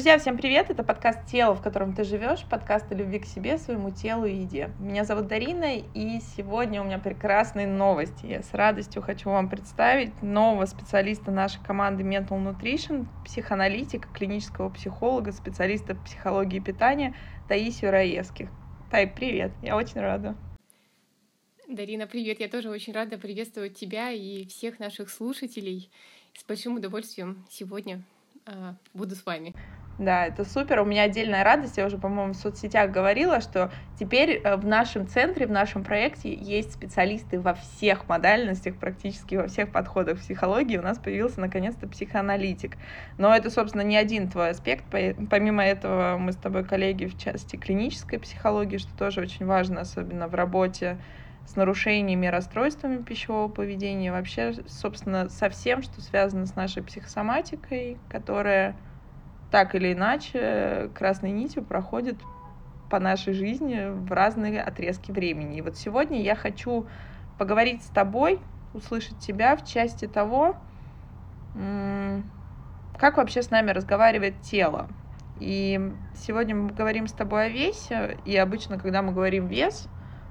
Друзья, всем привет! Это подкаст «Тело, в котором ты живешь», подкаст о любви к себе, своему телу и еде. Меня зовут Дарина, и сегодня у меня прекрасные новости. Я с радостью хочу вам представить нового специалиста нашей команды Mental Nutrition, психоаналитика, клинического психолога, специалиста психологии питания Таисию Раевских. Тай, привет! Я очень рада. Дарина, привет! Я тоже очень рада приветствовать тебя и всех наших слушателей. С большим удовольствием сегодня э, буду с вами. Да, это супер. У меня отдельная радость. Я уже, по-моему, в соцсетях говорила, что теперь э, в нашем центре, в нашем проекте есть специалисты во всех модальностях, практически во всех подходах психологии. У нас появился наконец-то психоаналитик. Но это, собственно, не один твой аспект. Помимо этого, мы с тобой коллеги в части клинической психологии, что тоже очень важно, особенно в работе с нарушениями расстройствами пищевого поведения, вообще, собственно, со всем, что связано с нашей психосоматикой, которая так или иначе красной нитью проходит по нашей жизни в разные отрезки времени. И вот сегодня я хочу поговорить с тобой, услышать тебя в части того, как вообще с нами разговаривает тело. И сегодня мы говорим с тобой о весе, и обычно, когда мы говорим вес,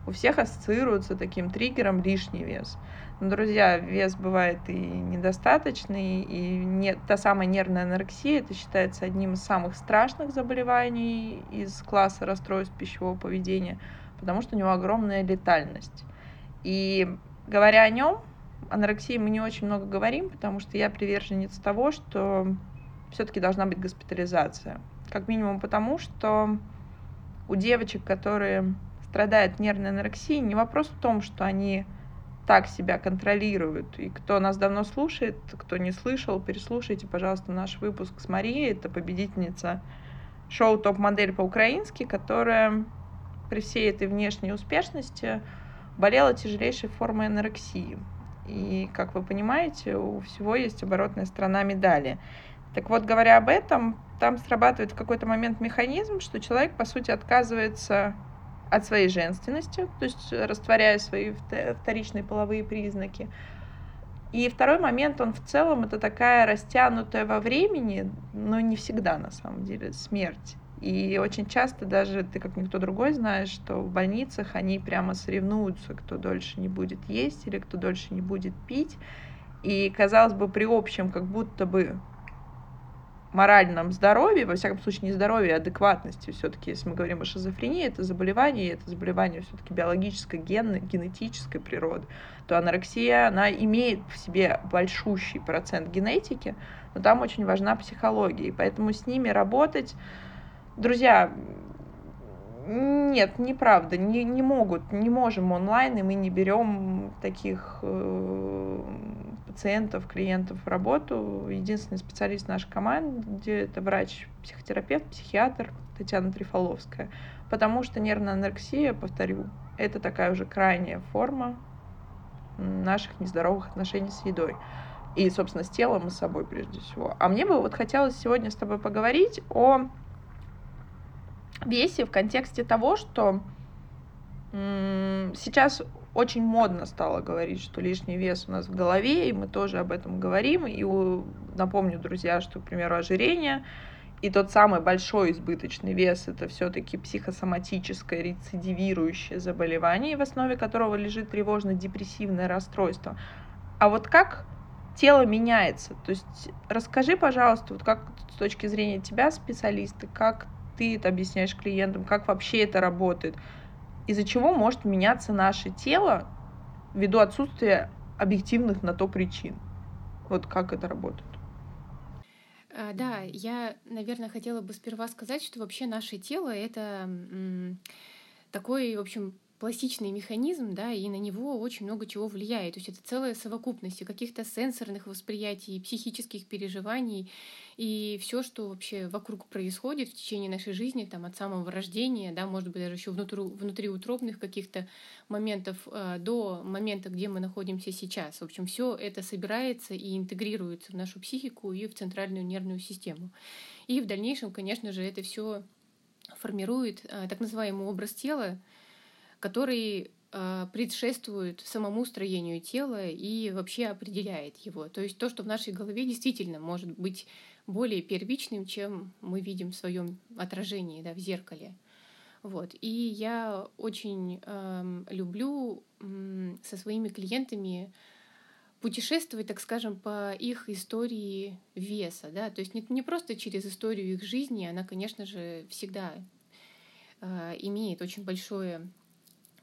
у всех ассоциируется таким триггером лишний вес. Но, друзья, вес бывает и недостаточный, и не, та самая нервная анорексия, это считается одним из самых страшных заболеваний из класса расстройств пищевого поведения, потому что у него огромная летальность. И говоря о нем, анорексии мы не очень много говорим, потому что я приверженец того, что все-таки должна быть госпитализация. Как минимум потому, что у девочек, которые страдают нервной анорексией, не вопрос в том, что они так себя контролируют. И кто нас давно слушает, кто не слышал, переслушайте, пожалуйста, наш выпуск с Марией. Это победительница шоу «Топ-модель» по-украински, которая при всей этой внешней успешности болела тяжелейшей формой анорексии. И, как вы понимаете, у всего есть оборотная сторона медали. Так вот, говоря об этом, там срабатывает в какой-то момент механизм, что человек, по сути, отказывается от своей женственности, то есть растворяя свои вторичные половые признаки. И второй момент, он в целом это такая растянутая во времени, но не всегда на самом деле, смерть. И очень часто даже ты, как никто другой, знаешь, что в больницах они прямо соревнуются, кто дольше не будет есть или кто дольше не будет пить. И, казалось бы, при общем как будто бы моральном здоровье, во всяком случае не здоровье, а адекватности. Все-таки, если мы говорим о шизофрении, это заболевание, это заболевание все-таки биологической, генной, генетической природы, то анорексия, она имеет в себе большущий процент генетики, но там очень важна психология, и поэтому с ними работать, друзья, нет, неправда, не, не могут, не можем онлайн, и мы не берем таких э, пациентов, клиентов в работу. Единственный специалист нашей команды это врач-психотерапевт, психиатр Татьяна Трифоловская. Потому что нервная анорексия, повторю, это такая уже крайняя форма наших нездоровых отношений с едой. И, собственно, с телом и с собой прежде всего. А мне бы вот хотелось сегодня с тобой поговорить о весе в контексте того, что сейчас очень модно стало говорить, что лишний вес у нас в голове, и мы тоже об этом говорим. И напомню, друзья, что, к примеру, ожирение и тот самый большой избыточный вес это все-таки психосоматическое рецидивирующее заболевание, в основе которого лежит тревожно-депрессивное расстройство. А вот как тело меняется? То есть расскажи, пожалуйста, вот как с точки зрения тебя, специалиста, как ты это объясняешь клиентам, как вообще это работает, из-за чего может меняться наше тело ввиду отсутствия объективных на то причин. Вот как это работает? А, да, я, наверное, хотела бы сперва сказать, что вообще наше тело это такой, в общем, пластичный механизм, да, и на него очень много чего влияет. То есть это целая совокупность каких-то сенсорных восприятий, психических переживаний и все, что вообще вокруг происходит в течение нашей жизни, там от самого рождения, да, может быть даже еще внутри, внутриутробных каких-то моментов э, до момента, где мы находимся сейчас. В общем, все это собирается и интегрируется в нашу психику и в центральную нервную систему. И в дальнейшем, конечно же, это все формирует э, так называемый образ тела, который э, предшествует самому строению тела и вообще определяет его. То есть то, что в нашей голове действительно может быть более первичным, чем мы видим в своем отражении да, в зеркале. Вот. И я очень э, люблю э, со своими клиентами путешествовать, так скажем, по их истории веса, да, то есть не, не просто через историю их жизни, она, конечно же, всегда э, имеет очень большое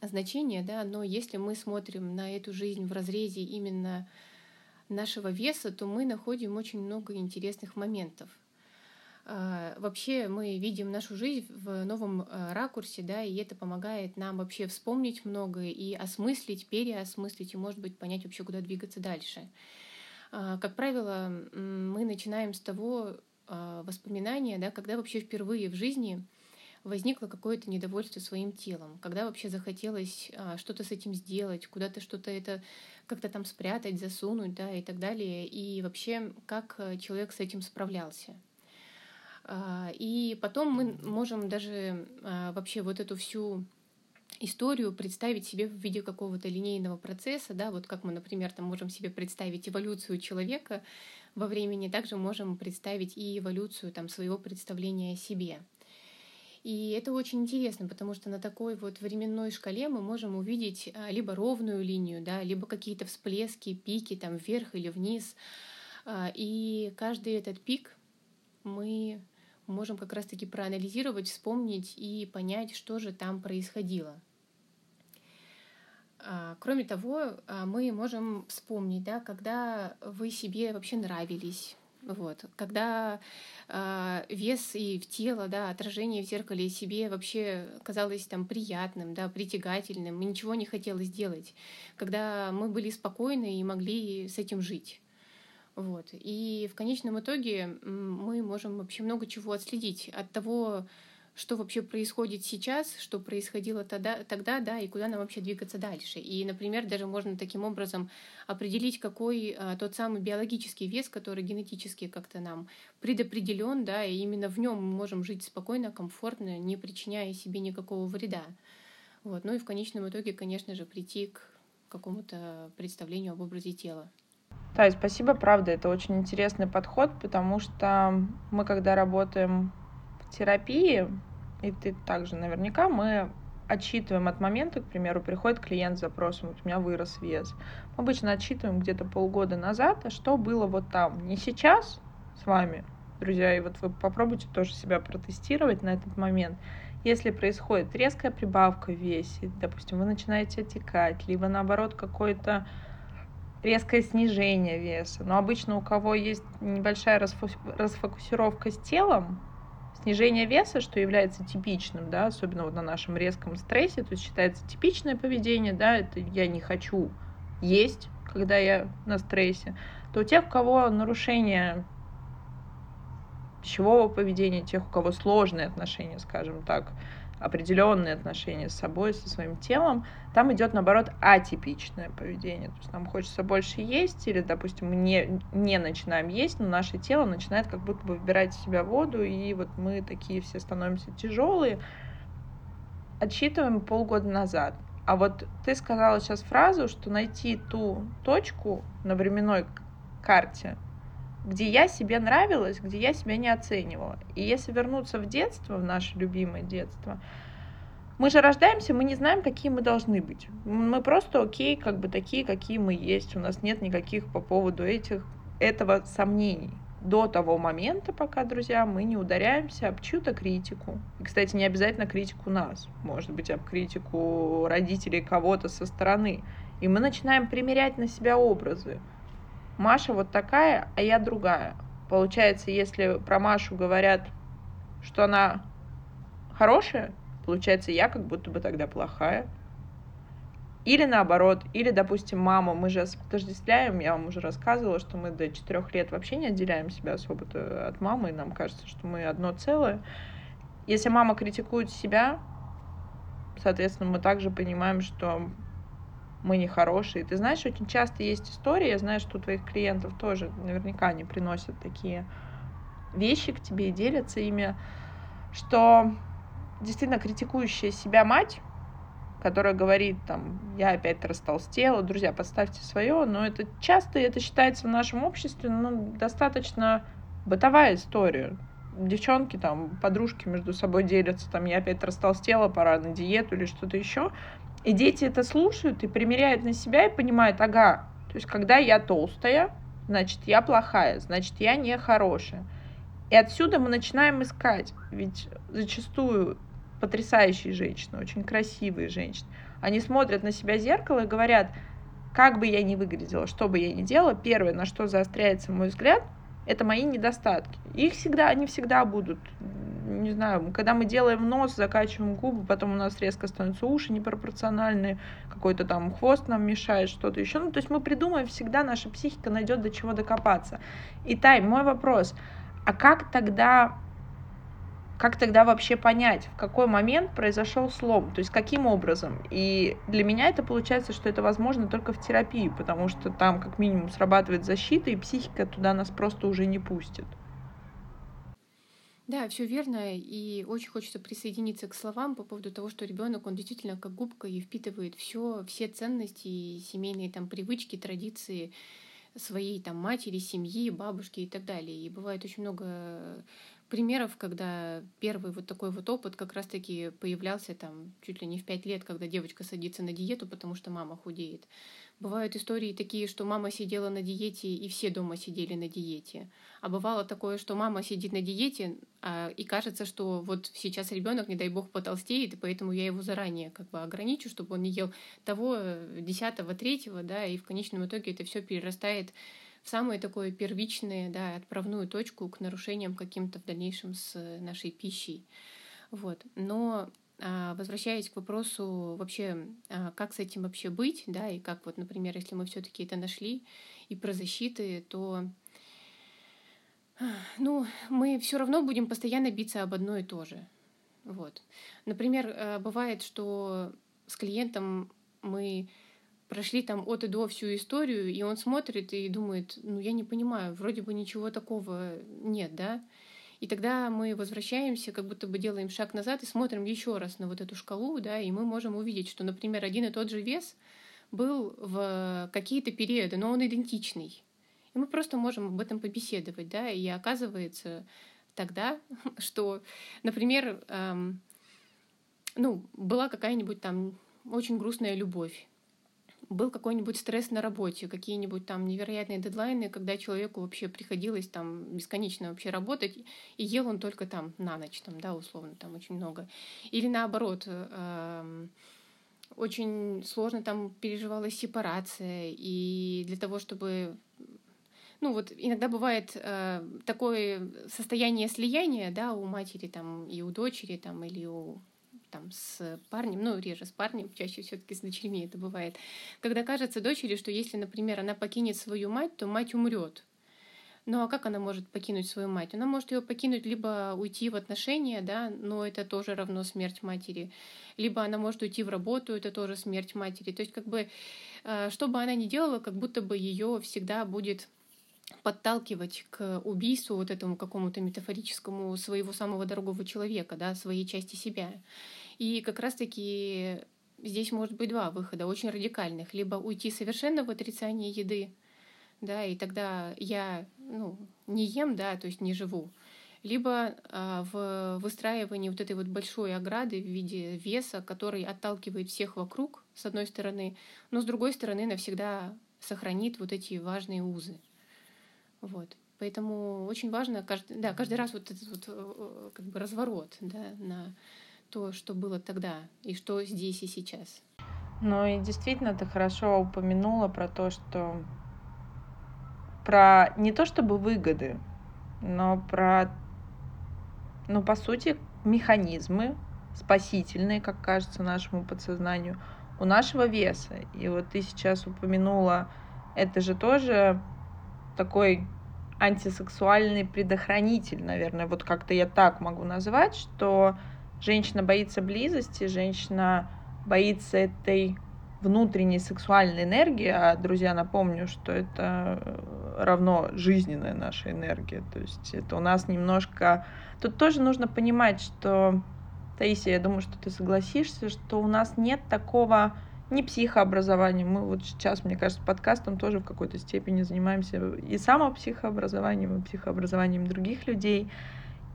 значение, да, но если мы смотрим на эту жизнь в разрезе именно нашего веса, то мы находим очень много интересных моментов. А, вообще мы видим нашу жизнь в новом а, ракурсе, да, и это помогает нам вообще вспомнить многое и осмыслить, переосмыслить и, может быть, понять вообще, куда двигаться дальше. А, как правило, мы начинаем с того воспоминания, да, когда вообще впервые в жизни возникло какое-то недовольство своим телом, когда вообще захотелось что-то с этим сделать, куда-то что-то это как-то там спрятать, засунуть, да, и так далее, и вообще как человек с этим справлялся. А, и потом мы можем даже а, вообще вот эту всю историю представить себе в виде какого-то линейного процесса, да, вот как мы, например, там можем себе представить эволюцию человека во времени, также можем представить и эволюцию там своего представления о себе. И это очень интересно, потому что на такой вот временной шкале мы можем увидеть а, либо ровную линию, да, либо какие-то всплески, пики там вверх или вниз. И каждый этот пик мы можем как раз-таки проанализировать, вспомнить и понять, что же там происходило. А, кроме того, а, мы можем вспомнить, да, когда вы себе вообще нравились, вот, когда э, вес и в тело, да, отражение в зеркале себе вообще казалось там приятным, да, притягательным, и ничего не хотелось делать, когда мы были спокойны и могли с этим жить. Вот. И в конечном итоге мы можем вообще много чего отследить от того, что вообще происходит сейчас, что происходило тогда, тогда, да, и куда нам вообще двигаться дальше. И, например, даже можно таким образом определить, какой а, тот самый биологический вес, который генетически как-то нам предопределен, да, и именно в нем мы можем жить спокойно, комфортно, не причиняя себе никакого вреда. Вот. Ну и в конечном итоге, конечно же, прийти к какому-то представлению об образе тела. Да, спасибо, правда, это очень интересный подход, потому что мы, когда работаем терапии, и ты также наверняка, мы отчитываем от момента, к примеру, приходит клиент с запросом, вот у меня вырос вес. Мы обычно отчитываем где-то полгода назад, а что было вот там, не сейчас с вами, друзья, и вот вы попробуйте тоже себя протестировать на этот момент. Если происходит резкая прибавка в весе, допустим, вы начинаете отекать, либо наоборот какой-то резкое снижение веса. Но обычно у кого есть небольшая расфокусировка с телом, снижение веса, что является типичным, да, особенно вот на нашем резком стрессе, то есть считается типичное поведение, да, это я не хочу есть, когда я на стрессе, то у тех, у кого нарушение пищевого поведения, тех, у кого сложные отношения, скажем так, определенные отношения с собой, со своим телом, там идет, наоборот, атипичное поведение. То есть нам хочется больше есть, или, допустим, мы не, не начинаем есть, но наше тело начинает как будто бы выбирать в себя воду, и вот мы такие все становимся тяжелые. Отсчитываем полгода назад. А вот ты сказала сейчас фразу, что найти ту точку на временной карте, где я себе нравилась, где я себя не оценивала. И если вернуться в детство, в наше любимое детство, мы же рождаемся, мы не знаем, какие мы должны быть. Мы просто окей, как бы такие, какие мы есть. У нас нет никаких по поводу этих, этого сомнений. До того момента, пока, друзья, мы не ударяемся об чью-то критику. И, кстати, не обязательно критику нас. Может быть, об критику родителей кого-то со стороны. И мы начинаем примерять на себя образы. Маша вот такая, а я другая. Получается, если про Машу говорят, что она хорошая, получается, я как будто бы тогда плохая. Или наоборот, или, допустим, мама, мы же отождествляем, я вам уже рассказывала, что мы до четырех лет вообще не отделяем себя особо от мамы, и нам кажется, что мы одно целое. Если мама критикует себя, соответственно, мы также понимаем, что мы нехорошие. Ты знаешь, очень часто есть истории, я знаю, что у твоих клиентов тоже наверняка они приносят такие вещи к тебе и делятся ими, что действительно критикующая себя мать, которая говорит там, я опять растолстела, друзья, подставьте свое, но это часто это считается в нашем обществе ну, достаточно бытовая история. Девчонки там, подружки между собой делятся, там, я опять растолстела, пора на диету или что-то еще. И дети это слушают и примеряют на себя и понимают, ага, то есть когда я толстая, значит, я плохая, значит, я не хорошая. И отсюда мы начинаем искать, ведь зачастую потрясающие женщины, очень красивые женщины, они смотрят на себя в зеркало и говорят, как бы я ни выглядела, что бы я ни делала, первое, на что заостряется мой взгляд, это мои недостатки. Их всегда, они всегда будут не знаю, когда мы делаем нос, закачиваем губы, потом у нас резко становятся уши непропорциональные, какой-то там хвост нам мешает, что-то еще. Ну, то есть мы придумаем, всегда наша психика найдет до чего докопаться. И мой вопрос, а как тогда как тогда вообще понять, в какой момент произошел слом, то есть каким образом? И для меня это получается, что это возможно только в терапии, потому что там как минимум срабатывает защита, и психика туда нас просто уже не пустит. Да, все верно. И очень хочется присоединиться к словам по поводу того, что ребенок, он действительно как губка и впитывает все, все ценности семейные там привычки, традиции своей там матери, семьи, бабушки и так далее. И бывает очень много примеров, когда первый вот такой вот опыт как раз-таки появлялся там чуть ли не в пять лет, когда девочка садится на диету, потому что мама худеет. Бывают истории такие, что мама сидела на диете, и все дома сидели на диете. А бывало такое, что мама сидит на диете, а, и кажется, что вот сейчас ребенок, не дай бог, потолстеет, и поэтому я его заранее как бы ограничу, чтобы он не ел того, десятого, третьего, да, и в конечном итоге это все перерастает в самое такое первичное, да, отправную точку к нарушениям каким-то в дальнейшем с нашей пищей. Вот. Но а, возвращаясь к вопросу вообще, а, как с этим вообще быть, да, и как вот, например, если мы все-таки это нашли и про защиты, то ну, мы все равно будем постоянно биться об одно и то же. Вот. Например, э, бывает, что с клиентом мы прошли там от и до всю историю, и он смотрит и думает, ну, я не понимаю, вроде бы ничего такого нет, да? И тогда мы возвращаемся, как будто бы делаем шаг назад и смотрим еще раз на вот эту шкалу, да, и мы можем увидеть, что, например, один и тот же вес был в какие-то периоды, но он идентичный. И мы просто можем об этом побеседовать, да, и оказывается тогда, что, например, эм, ну, была какая-нибудь там очень грустная любовь, был какой-нибудь стресс на работе, какие-нибудь там невероятные дедлайны, когда человеку вообще приходилось там бесконечно вообще работать, и ел он только там на ночь, там, да, условно, там очень много. Или наоборот, э, очень сложно там переживалась сепарация, и для того, чтобы ну вот иногда бывает э, такое состояние слияния, да, у матери там и у дочери там или у там с парнем, ну, реже с парнем, чаще все-таки с дочерьми это бывает, когда кажется дочери, что если, например, она покинет свою мать, то мать умрет. Ну а как она может покинуть свою мать? Она может ее покинуть, либо уйти в отношения, да, но это тоже равно смерть матери, либо она может уйти в работу, это тоже смерть матери. То есть как бы, э, что бы она ни делала, как будто бы ее всегда будет подталкивать к убийству вот этому какому-то метафорическому своего самого дорогого человека, да, своей части себя. И как раз-таки здесь может быть два выхода, очень радикальных. Либо уйти совершенно в отрицание еды, да, и тогда я ну, не ем, да, то есть не живу. Либо а, в выстраивании вот этой вот большой ограды в виде веса, который отталкивает всех вокруг, с одной стороны, но с другой стороны навсегда сохранит вот эти важные узы. Вот. Поэтому очень важно каждый, да, каждый раз вот этот вот э, как бы разворот да, на то, что было тогда и что здесь и сейчас. Ну и действительно ты хорошо упомянула про то, что про не то чтобы выгоды, но про, ну по сути, механизмы спасительные, как кажется нашему подсознанию, у нашего веса. И вот ты сейчас упомянула, это же тоже такой антисексуальный предохранитель, наверное, вот как-то я так могу назвать, что женщина боится близости, женщина боится этой внутренней сексуальной энергии, а, друзья, напомню, что это равно жизненная наша энергия, то есть это у нас немножко... Тут тоже нужно понимать, что, Таисия, я думаю, что ты согласишься, что у нас нет такого не психообразованием. Мы вот сейчас, мне кажется, подкастом тоже в какой-то степени занимаемся и самопсихообразованием, и психообразованием других людей.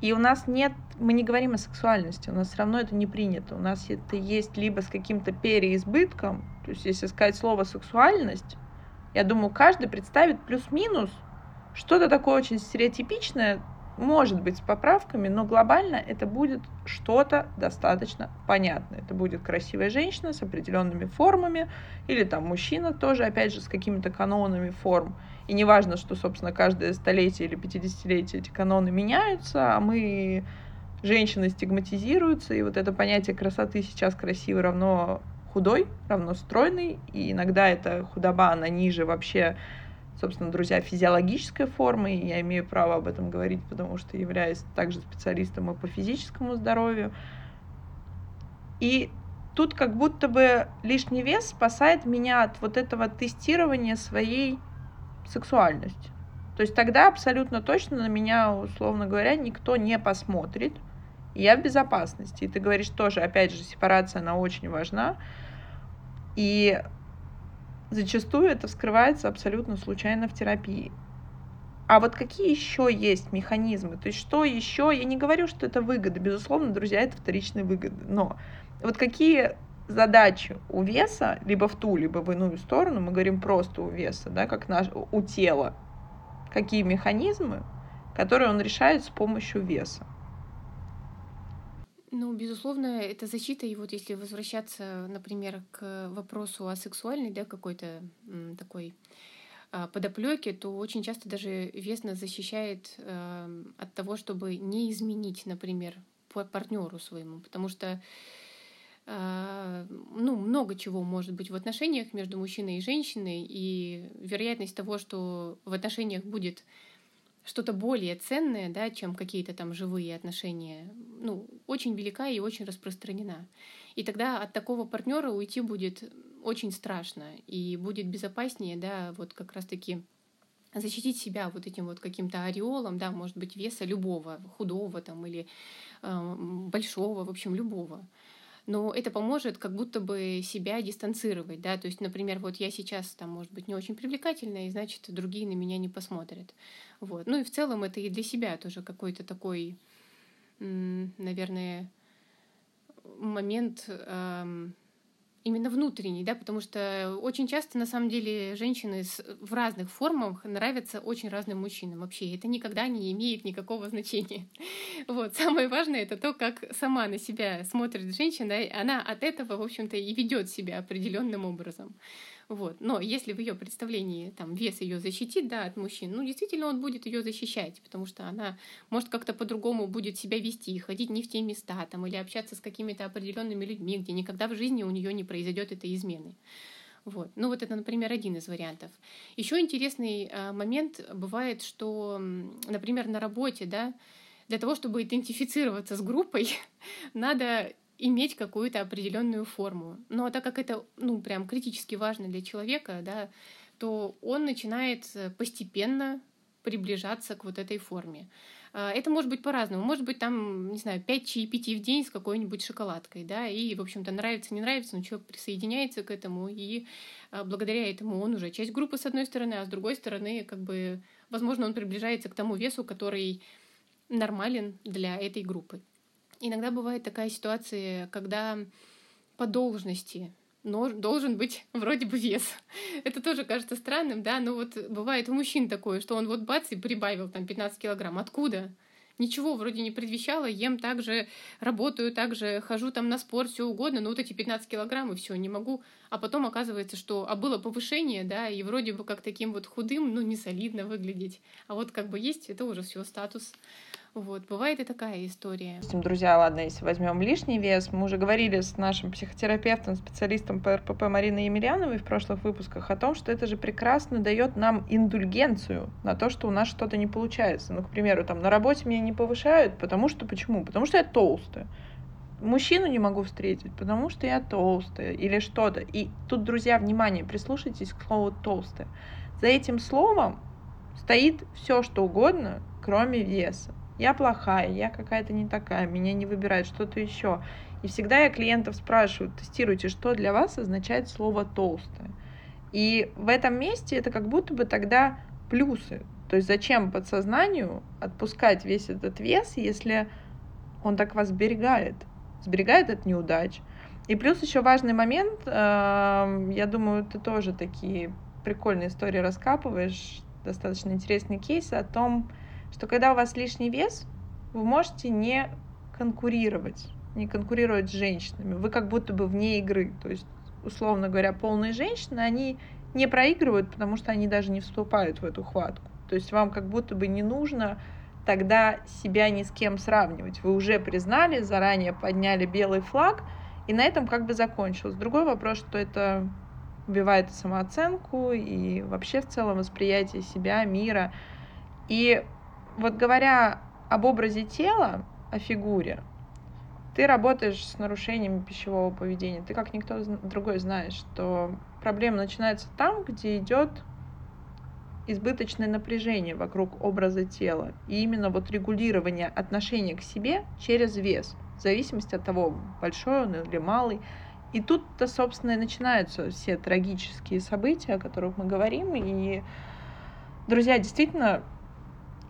И у нас нет, мы не говорим о сексуальности, у нас все равно это не принято. У нас это есть либо с каким-то переизбытком, то есть если сказать слово сексуальность, я думаю, каждый представит плюс-минус что-то такое очень стереотипичное, может быть, с поправками, но глобально это будет что-то достаточно понятное. Это будет красивая женщина с определенными формами, или там мужчина тоже, опять же, с какими-то канонами форм. И не важно, что, собственно, каждое столетие или 50-летие эти каноны меняются, а мы, женщины, стигматизируются, и вот это понятие красоты сейчас красивый равно худой, равно стройный, и иногда эта худоба, она ниже вообще собственно, друзья, физиологической формы, и я имею право об этом говорить, потому что являюсь также специалистом и по физическому здоровью. И тут как будто бы лишний вес спасает меня от вот этого тестирования своей сексуальности. То есть тогда абсолютно точно на меня, условно говоря, никто не посмотрит, я в безопасности. И ты говоришь тоже, опять же, сепарация, она очень важна. И Зачастую это вскрывается абсолютно случайно в терапии. А вот какие еще есть механизмы? То есть что еще? Я не говорю, что это выгода. Безусловно, друзья, это вторичные выгоды. Но вот какие задачи у веса, либо в ту, либо в иную сторону, мы говорим просто у веса, да, как наш, у тела, какие механизмы, которые он решает с помощью веса. Ну, безусловно, это защита. И вот если возвращаться, например, к вопросу о сексуальной, да, какой-то такой а, подоплеке, то очень часто даже вес защищает э, от того, чтобы не изменить, например, партнеру своему, потому что э, ну, много чего может быть в отношениях между мужчиной и женщиной, и вероятность того, что в отношениях будет что-то более ценное, да, чем какие-то там живые отношения, ну, очень велика и очень распространена. И тогда от такого партнера уйти будет очень страшно и будет безопаснее, да, вот как раз-таки защитить себя вот этим вот каким-то ореолом, да, может быть, веса любого, худого там или э, большого, в общем, любого но это поможет как будто бы себя дистанцировать, да, то есть, например, вот я сейчас там, может быть, не очень привлекательная, и значит, другие на меня не посмотрят, вот. Ну и в целом это и для себя тоже какой-то такой, наверное, момент именно внутренний, да, потому что очень часто, на самом деле, женщины с, в разных формах нравятся очень разным мужчинам вообще. Это никогда не имеет никакого значения. Вот. Самое важное — это то, как сама на себя смотрит женщина, она от этого, в общем-то, и ведет себя определенным образом. Вот. Но если в ее представлении там, вес ее защитит да, от мужчин, ну, действительно, он будет ее защищать, потому что она может как-то по-другому будет себя вести, ходить не в те места там, или общаться с какими-то определенными людьми, где никогда в жизни у нее не произойдет этой измены. Вот. Ну вот это, например, один из вариантов. Еще интересный э, момент бывает, что, например, на работе, да, для того, чтобы идентифицироваться с группой, надо иметь какую-то определенную форму. Но так как это, ну, прям критически важно для человека, да, то он начинает э, постепенно приближаться к вот этой форме. А, это может быть по-разному. Может быть, там, не знаю, 5 чаепитий в день с какой-нибудь шоколадкой, да, и, в общем-то, нравится, не нравится, но человек присоединяется к этому, и а, благодаря этому он уже часть группы, с одной стороны, а с другой стороны, как бы, возможно, он приближается к тому весу, который нормален для этой группы. Иногда бывает такая ситуация, когда по должности но должен быть вроде бы вес. Это тоже кажется странным, да, но вот бывает у мужчин такое, что он вот бац и прибавил там 15 килограмм. Откуда? Ничего вроде не предвещало, ем так же, работаю так же, хожу там на спорт, все угодно, но вот эти 15 килограмм и все, не могу. А потом оказывается, что а было повышение, да, и вроде бы как таким вот худым, ну, не солидно выглядеть. А вот как бы есть, это уже все статус. Вот, бывает и такая история. Друзья, ладно, если возьмем лишний вес, мы уже говорили с нашим психотерапевтом, специалистом по РПП Мариной Емельяновой в прошлых выпусках о том, что это же прекрасно дает нам индульгенцию на то, что у нас что-то не получается. Ну, к примеру, там на работе меня не повышают, потому что почему? Потому что я толстая мужчину не могу встретить, потому что я толстая или что-то. И тут, друзья, внимание, прислушайтесь к слову толстая. За этим словом стоит все, что угодно, кроме веса. Я плохая, я какая-то не такая, меня не выбирает что-то еще. И всегда я клиентов спрашиваю, тестируйте, что для вас означает слово толстая. И в этом месте это как будто бы тогда плюсы. То есть зачем подсознанию отпускать весь этот вес, если он так вас сберегает? Сберегает от неудач. И плюс еще важный момент, эм, я думаю, ты тоже такие прикольные истории раскапываешь, достаточно интересные кейсы о том, что когда у вас лишний вес, вы можете не конкурировать, не конкурировать с женщинами. Вы как будто бы вне игры. То есть, условно говоря, полные женщины, они не проигрывают, потому что они даже не вступают в эту хватку. То есть вам как будто бы не нужно тогда себя ни с кем сравнивать. Вы уже признали, заранее подняли белый флаг, и на этом как бы закончилось. Другой вопрос, что это убивает самооценку и вообще в целом восприятие себя, мира. И вот говоря об образе тела, о фигуре, ты работаешь с нарушениями пищевого поведения. Ты как никто другой знаешь, что проблема начинается там, где идет избыточное напряжение вокруг образа тела. И именно вот регулирование отношения к себе через вес, в зависимости от того, большой он или малый. И тут-то, собственно, и начинаются все трагические события, о которых мы говорим. И, друзья, действительно,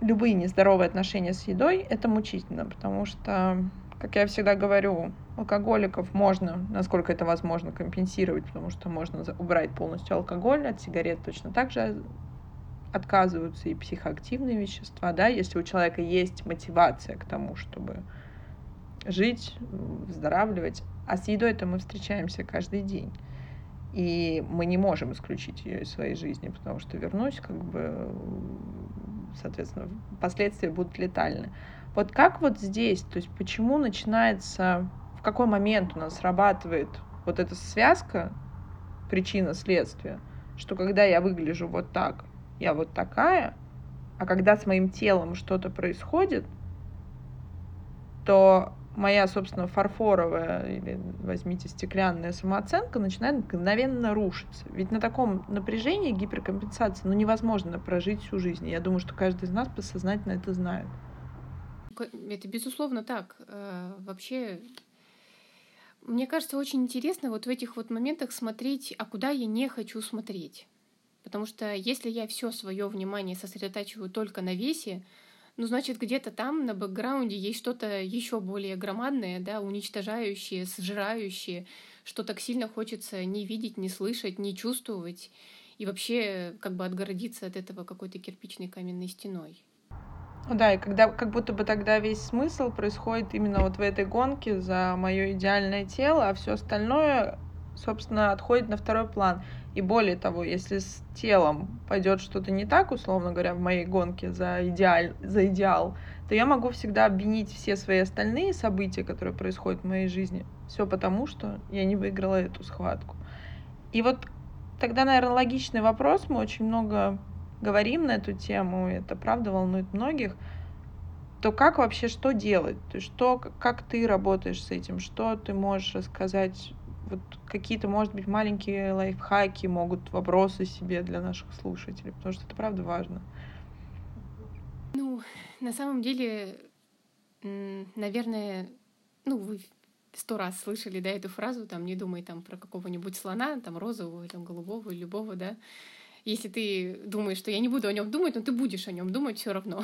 любые нездоровые отношения с едой — это мучительно, потому что, как я всегда говорю, алкоголиков можно, насколько это возможно, компенсировать, потому что можно убрать полностью алкоголь, от сигарет точно так же отказываются и психоактивные вещества, да, если у человека есть мотивация к тому, чтобы жить, выздоравливать. А с едой это мы встречаемся каждый день. И мы не можем исключить ее из своей жизни, потому что вернусь, как бы, соответственно, последствия будут летальны. Вот как вот здесь, то есть почему начинается, в какой момент у нас срабатывает вот эта связка причина-следствия, что когда я выгляжу вот так, я вот такая, а когда с моим телом что-то происходит, то моя, собственно, фарфоровая или возьмите стеклянная самооценка начинает мгновенно рушиться. Ведь на таком напряжении гиперкомпенсации ну, невозможно прожить всю жизнь. Я думаю, что каждый из нас подсознательно это знает. Это безусловно так. Э, вообще, мне кажется, очень интересно вот в этих вот моментах смотреть, а куда я не хочу смотреть. Потому что если я все свое внимание сосредотачиваю только на весе, ну, значит, где-то там на бэкграунде есть что-то еще более громадное, да, уничтожающее, сжирающее, что так сильно хочется не видеть, не слышать, не чувствовать и вообще как бы отгородиться от этого какой-то кирпичной каменной стеной. Да, и когда как будто бы тогда весь смысл происходит именно вот в этой гонке за мое идеальное тело, а все остальное, собственно, отходит на второй план. И более того, если с телом пойдет что-то не так, условно говоря, в моей гонке за, идеаль, за идеал, то я могу всегда обвинить все свои остальные события, которые происходят в моей жизни. Все потому, что я не выиграла эту схватку. И вот тогда, наверное, логичный вопрос. Мы очень много говорим на эту тему, и это правда волнует многих. То как вообще, что делать? То есть что, как ты работаешь с этим? Что ты можешь рассказать вот какие-то, может быть, маленькие лайфхаки могут вопросы себе для наших слушателей, потому что это правда важно. Ну, на самом деле, наверное, ну, вы сто раз слышали, да, эту фразу, там, не думай там про какого-нибудь слона, там, розового, там, голубого, любого, да. Если ты думаешь, что я не буду о нем думать, но ты будешь о нем думать все равно.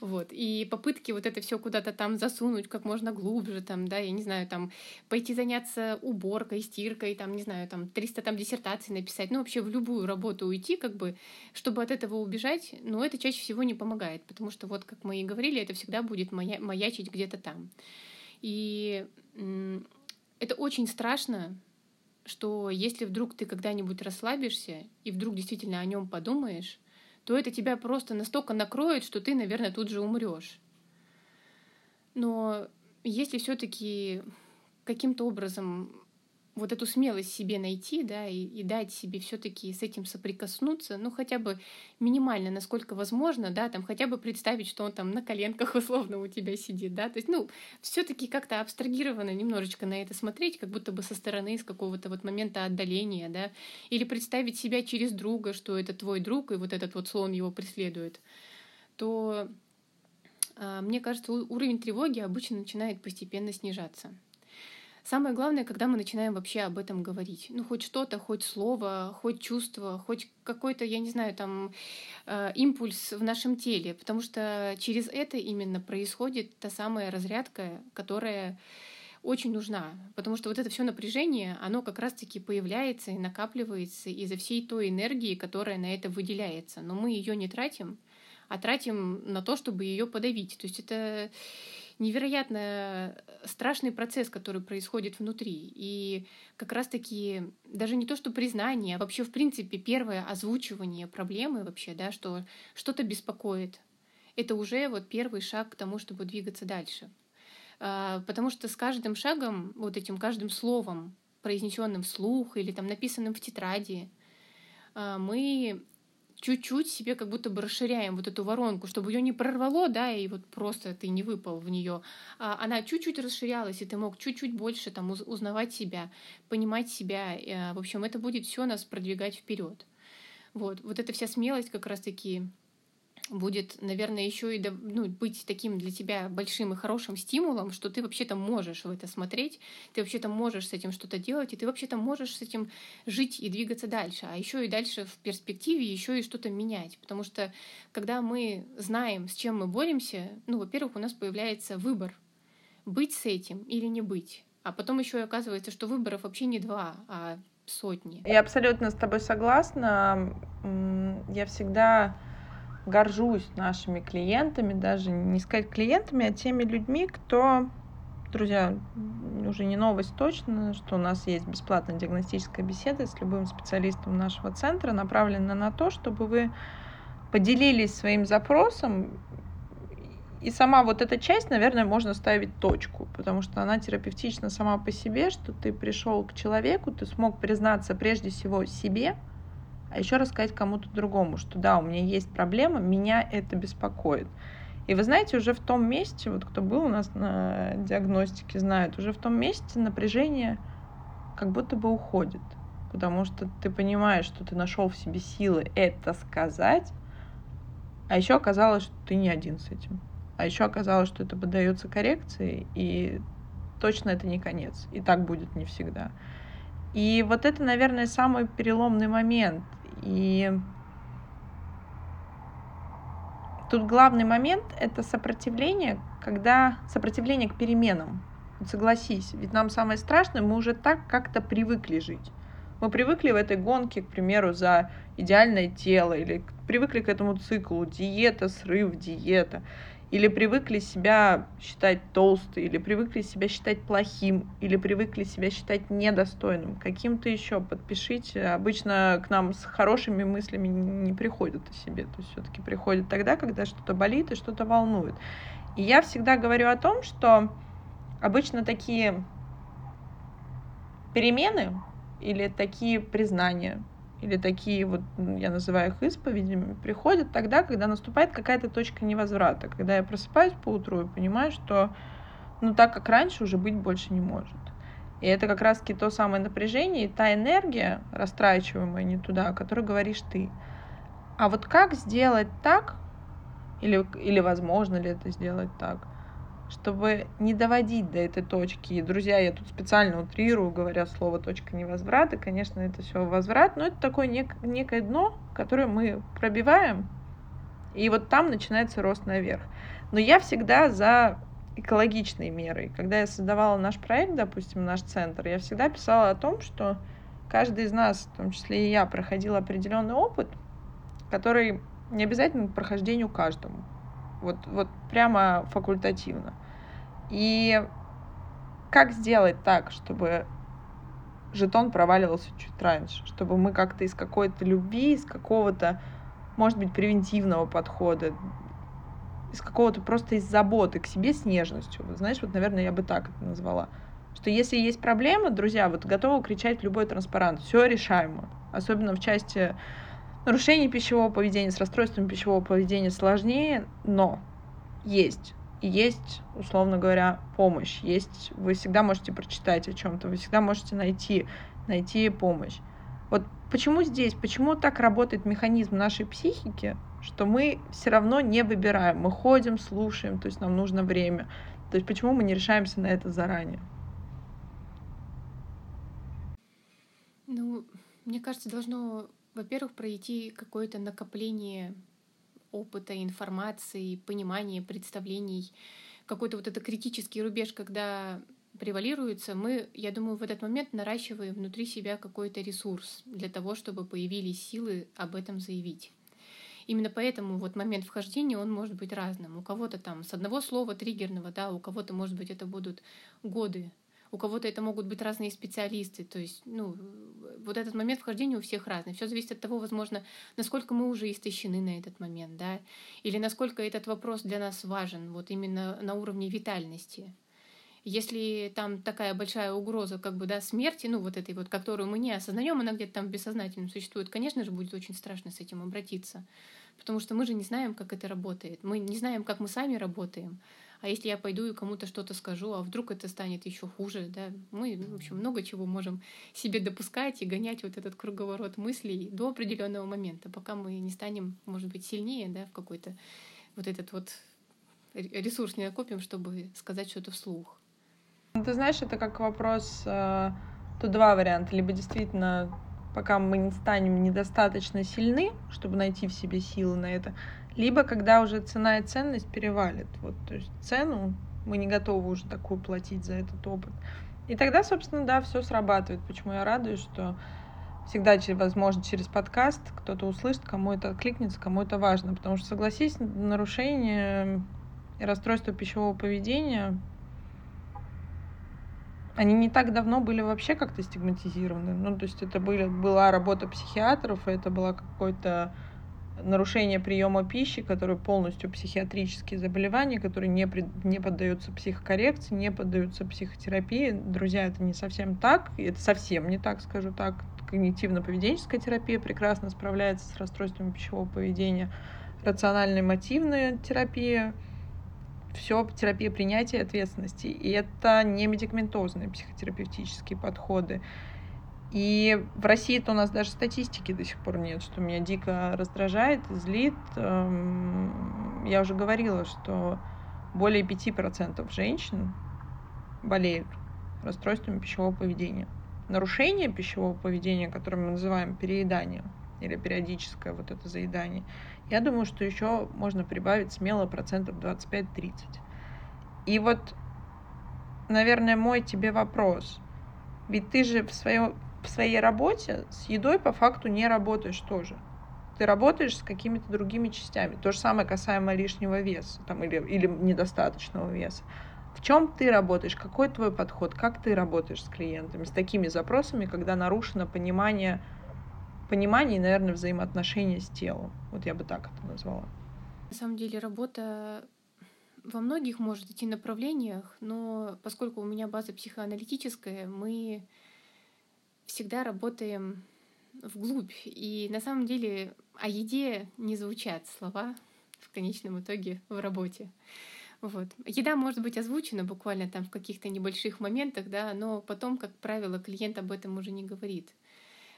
Вот. И попытки вот это все куда-то там засунуть как можно глубже, там, да, я не знаю, там, пойти заняться уборкой, стиркой, там, не знаю, там, 300 там диссертаций написать, ну, вообще в любую работу уйти, как бы, чтобы от этого убежать, но это чаще всего не помогает, потому что вот, как мы и говорили, это всегда будет мая маячить где-то там. И это очень страшно, что если вдруг ты когда-нибудь расслабишься и вдруг действительно о нем подумаешь, то это тебя просто настолько накроет, что ты, наверное, тут же умрешь. Но если все-таки каким-то образом вот эту смелость себе найти, да, и, и дать себе все-таки с этим соприкоснуться, ну, хотя бы минимально, насколько возможно, да, там хотя бы представить, что он там на коленках условно у тебя сидит, да, то есть, ну, все-таки как-то абстрагированно немножечко на это смотреть, как будто бы со стороны, с какого-то вот момента отдаления, да, или представить себя через друга, что это твой друг, и вот этот вот слон его преследует, то а, мне кажется, уровень тревоги обычно начинает постепенно снижаться. Самое главное, когда мы начинаем вообще об этом говорить. Ну, хоть что-то, хоть слово, хоть чувство, хоть какой-то, я не знаю, там, э, импульс в нашем теле. Потому что через это именно происходит та самая разрядка, которая очень нужна, потому что вот это все напряжение, оно как раз-таки появляется и накапливается из-за всей той энергии, которая на это выделяется. Но мы ее не тратим, а тратим на то, чтобы ее подавить. То есть это невероятно страшный процесс, который происходит внутри. И как раз-таки даже не то, что признание, а вообще, в принципе, первое озвучивание проблемы вообще, да, что что-то беспокоит, это уже вот первый шаг к тому, чтобы двигаться дальше. А, потому что с каждым шагом, вот этим каждым словом, произнесенным вслух или там написанным в тетради, а, мы чуть-чуть себе как будто бы расширяем вот эту воронку, чтобы ее не прорвало, да, и вот просто ты не выпал в нее. А она чуть-чуть расширялась, и ты мог чуть-чуть больше там узнавать себя, понимать себя. Э, в общем, это будет все нас продвигать вперед. Вот, вот эта вся смелость как раз-таки будет, наверное, еще и ну, быть таким для тебя большим и хорошим стимулом, что ты вообще-то можешь в это смотреть, ты вообще-то можешь с этим что-то делать, и ты вообще-то можешь с этим жить и двигаться дальше, а еще и дальше в перспективе еще и что-то менять. Потому что когда мы знаем, с чем мы боремся, ну, во-первых, у нас появляется выбор, быть с этим или не быть. А потом еще и оказывается, что выборов вообще не два, а сотни. Я абсолютно с тобой согласна. Я всегда горжусь нашими клиентами, даже не сказать клиентами, а теми людьми, кто, друзья, уже не новость точно, что у нас есть бесплатная диагностическая беседа с любым специалистом нашего центра, направленная на то, чтобы вы поделились своим запросом, и сама вот эта часть, наверное, можно ставить точку, потому что она терапевтична сама по себе, что ты пришел к человеку, ты смог признаться прежде всего себе, а еще рассказать кому-то другому, что да, у меня есть проблема, меня это беспокоит. И вы знаете, уже в том месте, вот кто был у нас на диагностике, знает, уже в том месте напряжение как будто бы уходит. Потому что ты понимаешь, что ты нашел в себе силы это сказать, а еще оказалось, что ты не один с этим. А еще оказалось, что это поддается коррекции, и точно это не конец. И так будет не всегда. И вот это, наверное, самый переломный момент. И тут главный момент — это сопротивление, когда сопротивление к переменам. Согласись, ведь нам самое страшное, мы уже так как-то привыкли жить. Мы привыкли в этой гонке, к примеру, за идеальное тело, или привыкли к этому циклу диета, срыв, диета или привыкли себя считать толстой, или привыкли себя считать плохим, или привыкли себя считать недостойным, каким-то еще подпишите. Обычно к нам с хорошими мыслями не приходят о себе, то есть все-таки приходят тогда, когда что-то болит и что-то волнует. И я всегда говорю о том, что обычно такие перемены или такие признания или такие вот, я называю их исповедями, приходят тогда, когда наступает какая-то точка невозврата, когда я просыпаюсь по утру и понимаю, что ну так, как раньше, уже быть больше не может. И это как раз-таки то самое напряжение и та энергия, растрачиваемая не туда, о которой говоришь ты. А вот как сделать так, или, или возможно ли это сделать так, чтобы не доводить до этой точки. И, друзья, я тут специально утрирую, говоря слово точка невозврата. Конечно, это все возврат, но это такое нек- некое дно, которое мы пробиваем, и вот там начинается рост наверх. Но я всегда за экологичные меры. Когда я создавала наш проект, допустим, наш центр, я всегда писала о том, что каждый из нас, в том числе и я, проходил определенный опыт, который не обязательно к прохождению каждому. Вот, вот прямо факультативно. И как сделать так, чтобы жетон проваливался чуть раньше, чтобы мы как-то из какой-то любви, из какого-то, может быть, превентивного подхода, из какого-то просто из заботы к себе с нежностью. Вот знаешь, вот, наверное, я бы так это назвала. Что если есть проблема, друзья, вот готовы кричать любой транспарант. Все решаемо. Особенно в части нарушений пищевого поведения, с расстройством пищевого поведения сложнее, но есть. Есть, условно говоря, помощь. Есть, вы всегда можете прочитать о чем-то, вы всегда можете найти, найти помощь. Вот почему здесь, почему так работает механизм нашей психики, что мы все равно не выбираем. Мы ходим, слушаем, то есть нам нужно время. То есть почему мы не решаемся на это заранее? Ну, мне кажется, должно, во-первых, пройти какое-то накопление опыта, информации, понимания, представлений, какой-то вот это критический рубеж, когда превалируется, мы, я думаю, в этот момент наращиваем внутри себя какой-то ресурс для того, чтобы появились силы об этом заявить. Именно поэтому вот момент вхождения, он может быть разным. У кого-то там с одного слова триггерного, да, у кого-то, может быть, это будут годы, у кого-то это могут быть разные специалисты. То есть, ну, вот этот момент вхождения у всех разный. Все зависит от того, возможно, насколько мы уже истощены на этот момент, да, или насколько этот вопрос для нас важен, вот именно на уровне витальности. Если там такая большая угроза, как бы, да, смерти, ну, вот этой вот, которую мы не осознаем, она где-то там бессознательно существует, конечно же, будет очень страшно с этим обратиться. Потому что мы же не знаем, как это работает. Мы не знаем, как мы сами работаем. А если я пойду и кому-то что-то скажу, а вдруг это станет еще хуже, да? Мы, в общем, много чего можем себе допускать и гонять вот этот круговорот мыслей до определенного момента, пока мы не станем, может быть, сильнее, да, в какой-то вот этот вот ресурс не накопим, чтобы сказать что-то вслух. Ну, ты знаешь, это как вопрос, э, тут два варианта. Либо действительно, пока мы не станем недостаточно сильны, чтобы найти в себе силы на это, либо когда уже цена и ценность перевалит. Вот, то есть цену мы не готовы уже такую платить за этот опыт. И тогда, собственно, да, все срабатывает. Почему я радуюсь, что всегда, возможно, через подкаст кто-то услышит, кому это откликнется, кому это важно. Потому что, согласись, нарушение и расстройство пищевого поведения, они не так давно были вообще как-то стигматизированы. Ну, то есть это были, была работа психиатров, это было какое-то нарушение приема пищи, которые полностью психиатрические заболевания, которые не, при, не поддаются психокоррекции, не поддаются психотерапии. Друзья, это не совсем так, это совсем не так, скажу так. Когнитивно-поведенческая терапия прекрасно справляется с расстройствами пищевого поведения, рациональная мотивная терапия, все терапия принятия ответственности. И это не медикаментозные психотерапевтические подходы. И в России-то у нас даже статистики до сих пор нет, что меня дико раздражает, злит. Эм, я уже говорила, что более 5% женщин болеют расстройствами пищевого поведения. Нарушение пищевого поведения, которое мы называем перееданием или периодическое вот это заедание, я думаю, что еще можно прибавить смело процентов 25-30. И вот, наверное, мой тебе вопрос. Ведь ты же в своем в своей работе с едой по факту не работаешь тоже. Ты работаешь с какими-то другими частями. То же самое касаемо лишнего веса там, или, или недостаточного веса. В чем ты работаешь? Какой твой подход? Как ты работаешь с клиентами, с такими запросами, когда нарушено понимание, понимание и, наверное, взаимоотношения с телом? Вот я бы так это назвала. На самом деле работа во многих может идти направлениях, но поскольку у меня база психоаналитическая, мы всегда работаем вглубь. И на самом деле о еде не звучат слова в конечном итоге в работе. Вот. Еда может быть озвучена буквально там в каких-то небольших моментах, да, но потом, как правило, клиент об этом уже не говорит.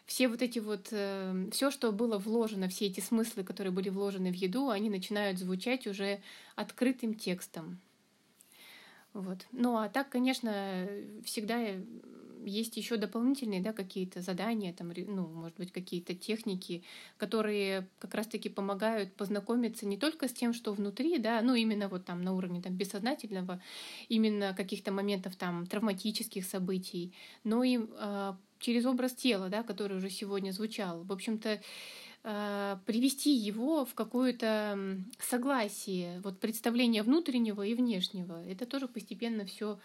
Все вот эти вот, э, все, что было вложено, все эти смыслы, которые были вложены в еду, они начинают звучать уже открытым текстом. Вот. Ну а так, конечно, всегда есть еще дополнительные да, какие-то задания, там, ну, может быть, какие-то техники, которые как раз-таки помогают познакомиться не только с тем, что внутри, да, ну, именно вот там на уровне там, бессознательного, именно каких-то моментов там травматических событий, но и э, через образ тела, да, который уже сегодня звучал. В общем-то, привести его в какое-то согласие, вот представление внутреннего и внешнего. Это тоже постепенно все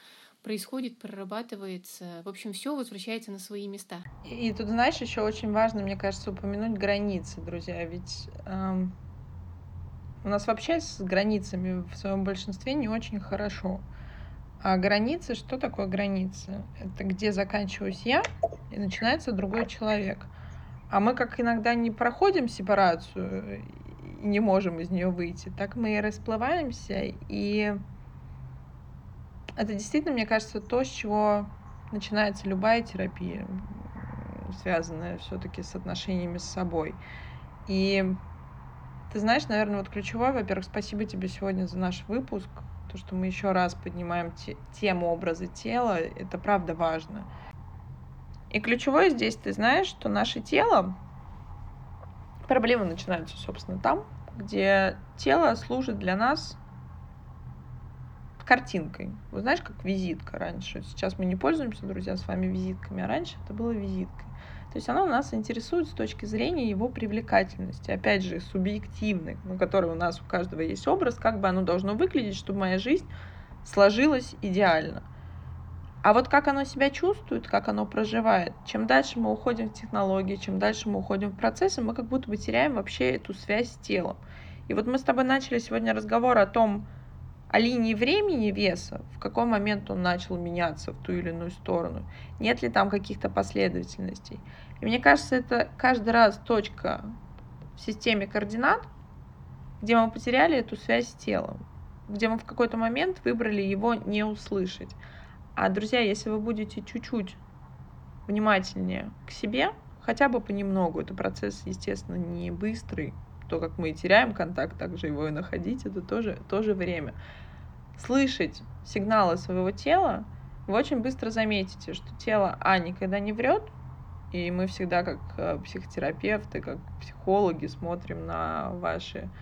происходит, прорабатывается. В общем, все возвращается на свои места. И, и тут, знаешь, еще очень важно, мне кажется, упомянуть границы, друзья. Ведь эм, у нас вообще с границами в своем большинстве не очень хорошо. А границы, что такое границы? Это где заканчиваюсь я и начинается другой человек. А мы как иногда не проходим сепарацию и не можем из нее выйти, так мы и расплываемся и это действительно, мне кажется, то, с чего начинается любая терапия, связанная все-таки с отношениями с собой. И Ты знаешь, наверное, вот ключевое, во-первых, спасибо тебе сегодня за наш выпуск. То, что мы еще раз поднимаем те, тему образа тела, это правда важно. И ключевое здесь, ты знаешь, что наше тело, проблемы начинаются, собственно, там, где тело служит для нас картинкой. Вы знаешь, как визитка раньше. Сейчас мы не пользуемся, друзья, с вами визитками, а раньше это было визиткой. То есть оно нас интересует с точки зрения его привлекательности, опять же, субъективной, на которой у нас у каждого есть образ, как бы оно должно выглядеть, чтобы моя жизнь сложилась идеально. А вот как оно себя чувствует, как оно проживает, чем дальше мы уходим в технологии, чем дальше мы уходим в процессы, мы как будто бы теряем вообще эту связь с телом. И вот мы с тобой начали сегодня разговор о том, о линии времени веса, в какой момент он начал меняться в ту или иную сторону, нет ли там каких-то последовательностей. И мне кажется, это каждый раз точка в системе координат, где мы потеряли эту связь с телом, где мы в какой-то момент выбрали его не услышать. А, друзья, если вы будете чуть-чуть внимательнее к себе, хотя бы понемногу, это процесс, естественно, не быстрый, то, как мы теряем контакт, также его и находить, это тоже, тоже время. Слышать сигналы своего тела, вы очень быстро заметите, что тело, а, никогда не врет, и мы всегда, как э, психотерапевты, как психологи, смотрим на ваши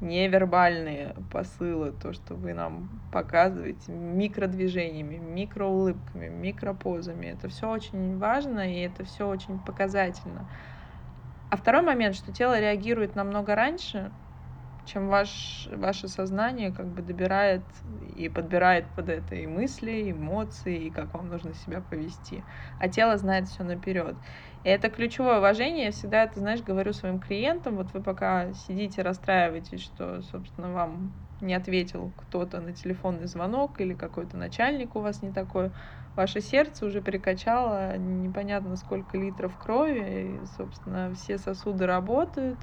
невербальные посылы, то, что вы нам показываете микродвижениями, микроулыбками, микропозами. Это все очень важно, и это все очень показательно. А второй момент, что тело реагирует намного раньше, чем ваш, ваше сознание как бы добирает и подбирает под это и мысли, и эмоции, и как вам нужно себя повести. А тело знает все наперед. И это ключевое уважение. Я всегда это, знаешь, говорю своим клиентам. Вот вы пока сидите, расстраиваетесь, что, собственно, вам не ответил кто-то на телефонный звонок или какой-то начальник у вас не такой, ваше сердце уже перекачало непонятно сколько литров крови, и, собственно, все сосуды работают,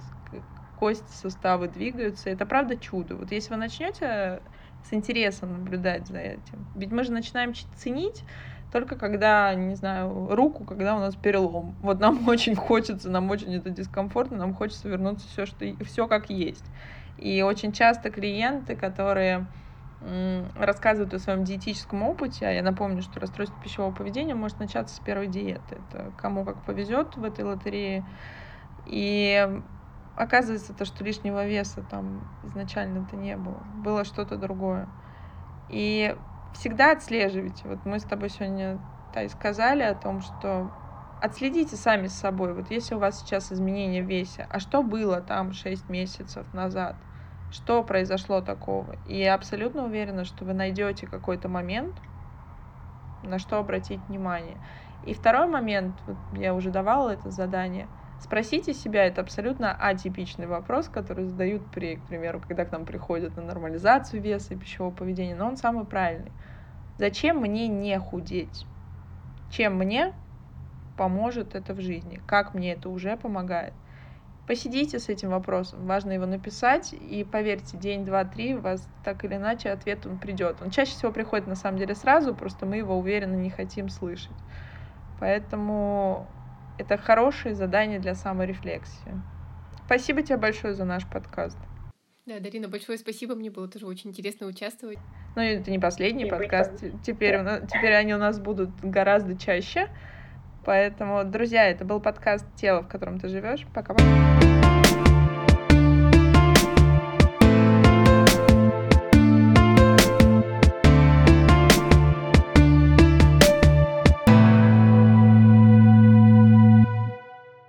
кости, суставы двигаются. Это правда чудо. Вот если вы начнете с интересом наблюдать за этим, ведь мы же начинаем ценить только когда, не знаю, руку, когда у нас перелом. Вот нам очень хочется, нам очень это дискомфортно, нам хочется вернуться все, что все как есть. И очень часто клиенты, которые рассказывают о своем диетическом опыте, а я напомню, что расстройство пищевого поведения может начаться с первой диеты. Это кому как повезет в этой лотерее. И оказывается то, что лишнего веса там изначально-то не было. Было что-то другое. И всегда отслеживайте. Вот мы с тобой сегодня Тай, сказали о том, что отследите сами с собой. Вот если у вас сейчас изменения в весе, а что было там 6 месяцев назад? Что произошло такого? И я абсолютно уверена, что вы найдете какой-то момент, на что обратить внимание. И второй момент, вот я уже давала это задание – Спросите себя, это абсолютно атипичный вопрос, который задают, при, к примеру, когда к нам приходят на нормализацию веса и пищевого поведения, но он самый правильный. Зачем мне не худеть? Чем мне поможет это в жизни? Как мне это уже помогает? Посидите с этим вопросом, важно его написать, и поверьте, день, два, три, у вас так или иначе ответ он придет. Он чаще всего приходит на самом деле сразу, просто мы его уверенно не хотим слышать. Поэтому это хорошее задание для саморефлексии. Спасибо тебе большое за наш подкаст. Да, Дарина, большое спасибо. Мне было тоже очень интересно участвовать. Ну, это не последний и подкаст. Теперь, теперь они у нас будут гораздо чаще. Поэтому, друзья, это был подкаст «Тело, в котором ты живешь». Пока-пока.